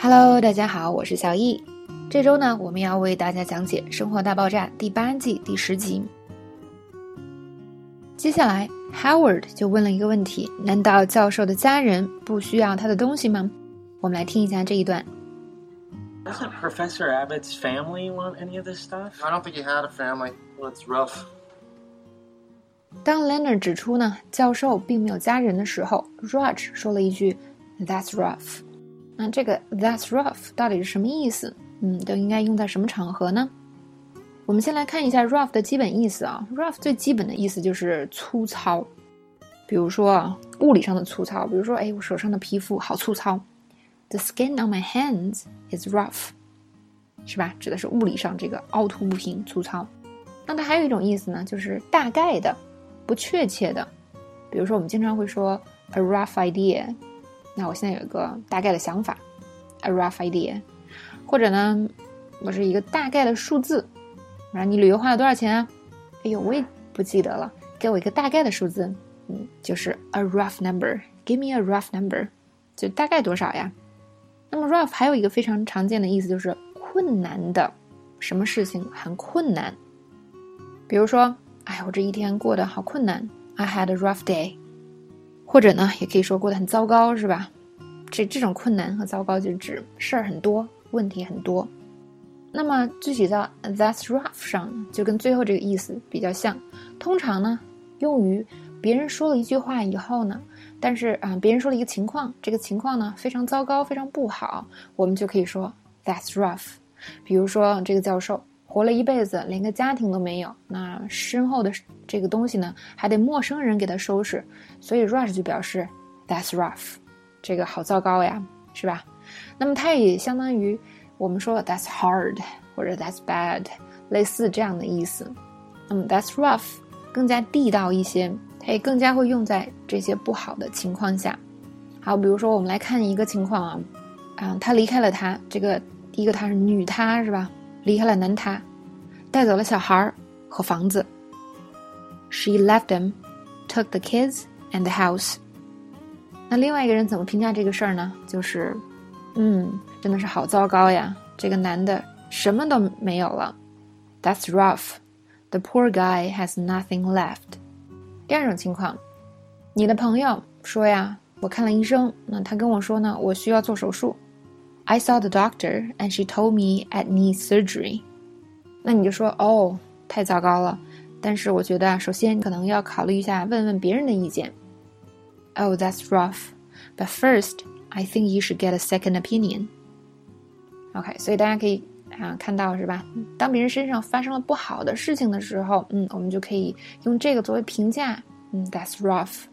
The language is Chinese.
Hello，大家好，我是小易。这周呢，我们要为大家讲解《生活大爆炸》第八季第十集。接下来，Howard 就问了一个问题：难道教授的家人不需要他的东西吗？我们来听一下这一段。Doesn't Professor Abbott's family want any of this stuff? I don't think he had a family. Well, it's rough. 当 Leonard 指出呢，教授并没有家人的时候，Raj 说了一句：“That's rough。”那这个 "That's rough" 到底是什么意思？嗯，都应该用在什么场合呢？我们先来看一下 "rough" 的基本意思啊。"rough" 最基本的意思就是粗糙，比如说啊，物理上的粗糙，比如说，哎，我手上的皮肤好粗糙，"The skin on my hands is rough"，是吧？指的是物理上这个凹凸不平、粗糙。那它还有一种意思呢，就是大概的、不确切的，比如说我们经常会说 "a rough idea"。那我现在有一个大概的想法，a rough idea，或者呢，我是一个大概的数字，然后你旅游花了多少钱啊？哎呦，我也不记得了，给我一个大概的数字，嗯，就是 a rough number，give me a rough number，就大概多少呀？那么 rough 还有一个非常常见的意思就是困难的，什么事情很困难？比如说，哎，我这一天过得好困难，I had a rough day。或者呢，也可以说过得很糟糕，是吧？这这种困难和糟糕就指事儿很多，问题很多。那么具体到 that's rough 上，就跟最后这个意思比较像。通常呢，用于别人说了一句话以后呢，但是啊，别人说了一个情况，这个情况呢非常糟糕，非常不好，我们就可以说 that's rough。比如说这个教授。活了一辈子，连个家庭都没有，那身后的这个东西呢，还得陌生人给他收拾，所以 Rush 就表示 That's rough，这个好糟糕呀，是吧？那么它也相当于我们说 That's hard 或者 That's bad，类似这样的意思。那么 That's rough 更加地道一些，它也更加会用在这些不好的情况下。好，比如说我们来看一个情况啊，啊，他离开了他，这个第一个他是女她，是吧？离开了南塔，带走了小孩儿和房子。She left them, took the kids and the house。那另外一个人怎么评价这个事儿呢？就是，嗯，真的是好糟糕呀！这个男的什么都没有了。That's rough. The poor guy has nothing left. 第二种情况，你的朋友说呀，我看了医生，那他跟我说呢，我需要做手术。I saw the doctor and she told me I need surgery。那你就说哦，太糟糕了。但是我觉得啊，首先可能要考虑一下，问问别人的意见。Oh, that's rough. But first, I think you should get a second opinion. OK，所以大家可以啊看到是吧？当别人身上发生了不好的事情的时候，嗯，我们就可以用这个作为评价。嗯，that's rough。